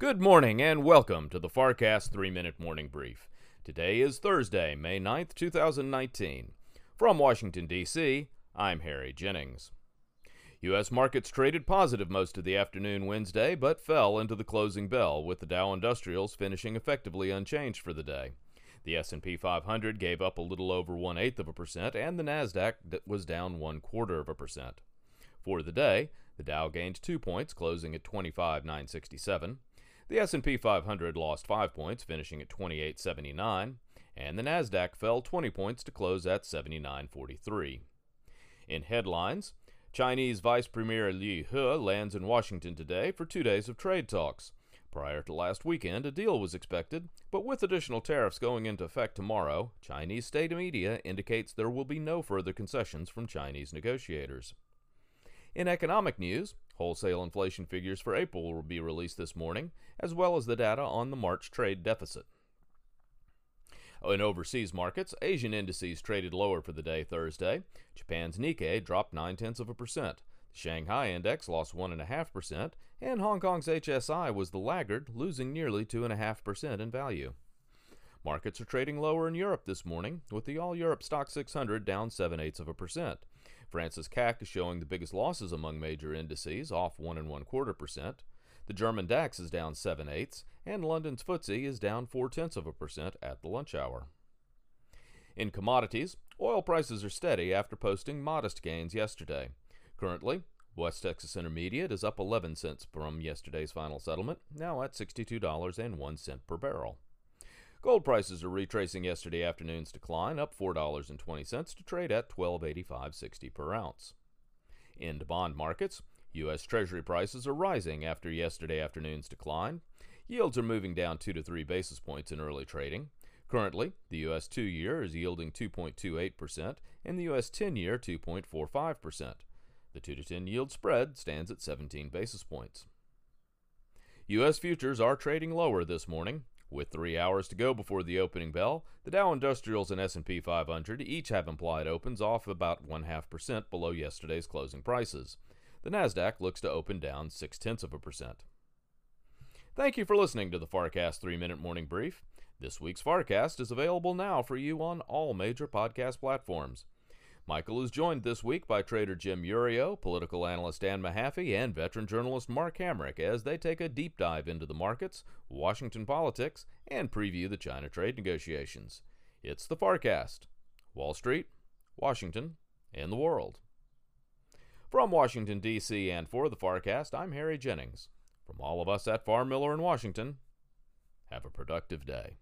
Good morning and welcome to the FarrCast 3 Minute Morning Brief. Today is Thursday, May 9th, 2019. From Washington, D.C., I'm Harry Jennings. U.S. markets traded positive most of the afternoon Wednesday, but fell into the closing bell, with the Dow Industrials finishing effectively unchanged for the day. The S&P 500 gave up a little over one eighth of a percent, and the Nasdaq was down one quarter of a percent. For the day, the Dow gained two points, closing at 25,967. The S&P 500 lost 5 points, finishing at 2879, and the Nasdaq fell 20 points to close at 7943. In headlines, Chinese Vice Premier Liu He lands in Washington today for 2 days of trade talks. Prior to last weekend, a deal was expected, but with additional tariffs going into effect tomorrow, Chinese state media indicates there will be no further concessions from Chinese negotiators. In economic news, wholesale inflation figures for April will be released this morning, as well as the data on the March trade deficit. In overseas markets, Asian indices traded lower for the day Thursday. Japan's Nikkei dropped 9 tenths of a percent. The Shanghai index lost 1.5%, and Hong Kong's HSI was the laggard, losing nearly 2.5% in value. Markets are trading lower in Europe this morning, with the All Europe Stoxx 600 down 7 eighths of a percent. France's CAC is showing the biggest losses among major indices, off one and one quarter percent. The German DAX is down seven eighths, and London's FTSE is down four tenths of a percent at the lunch hour. In commodities, oil prices are steady after posting modest gains yesterday. Currently, West Texas Intermediate is up 11 cents from yesterday's final settlement, now at $62.01 per barrel. Gold prices are retracing yesterday afternoon's decline, up $4.20 to trade at 1285.60 per ounce. In bond markets, U.S. Treasury prices are rising after yesterday afternoon's decline. Yields are moving down 2 to 3 basis points in early trading. Currently, the U.S. 2 year is yielding 2.28% and the U.S. 10 year 2.45%. The 2 to 10 yield spread stands at 17 basis points. U.S. futures are trading lower this morning. With three hours to go before the opening bell, the Dow Industrials and S&P 500 each have implied opens off about one half percent below yesterday's closing prices. The Nasdaq looks to open down six tenths of a percent. Thank you for listening to the FarrCast 3-Minute Morning Brief. This week's FarrCast is available now for you on all major podcast platforms. Michael is joined this week by trader Jim Iuorio, political analyst Dan Mahaffee, and veteran journalist Mark Hamrick as they take a deep dive into the markets, Washington politics, and preview the China trade negotiations. It's the FarrCast. Wall Street, Washington, and the world. From Washington, D.C., and for the FarrCast, I'm Harry Jennings. From all of us at Farr Miller in Washington, have a productive day.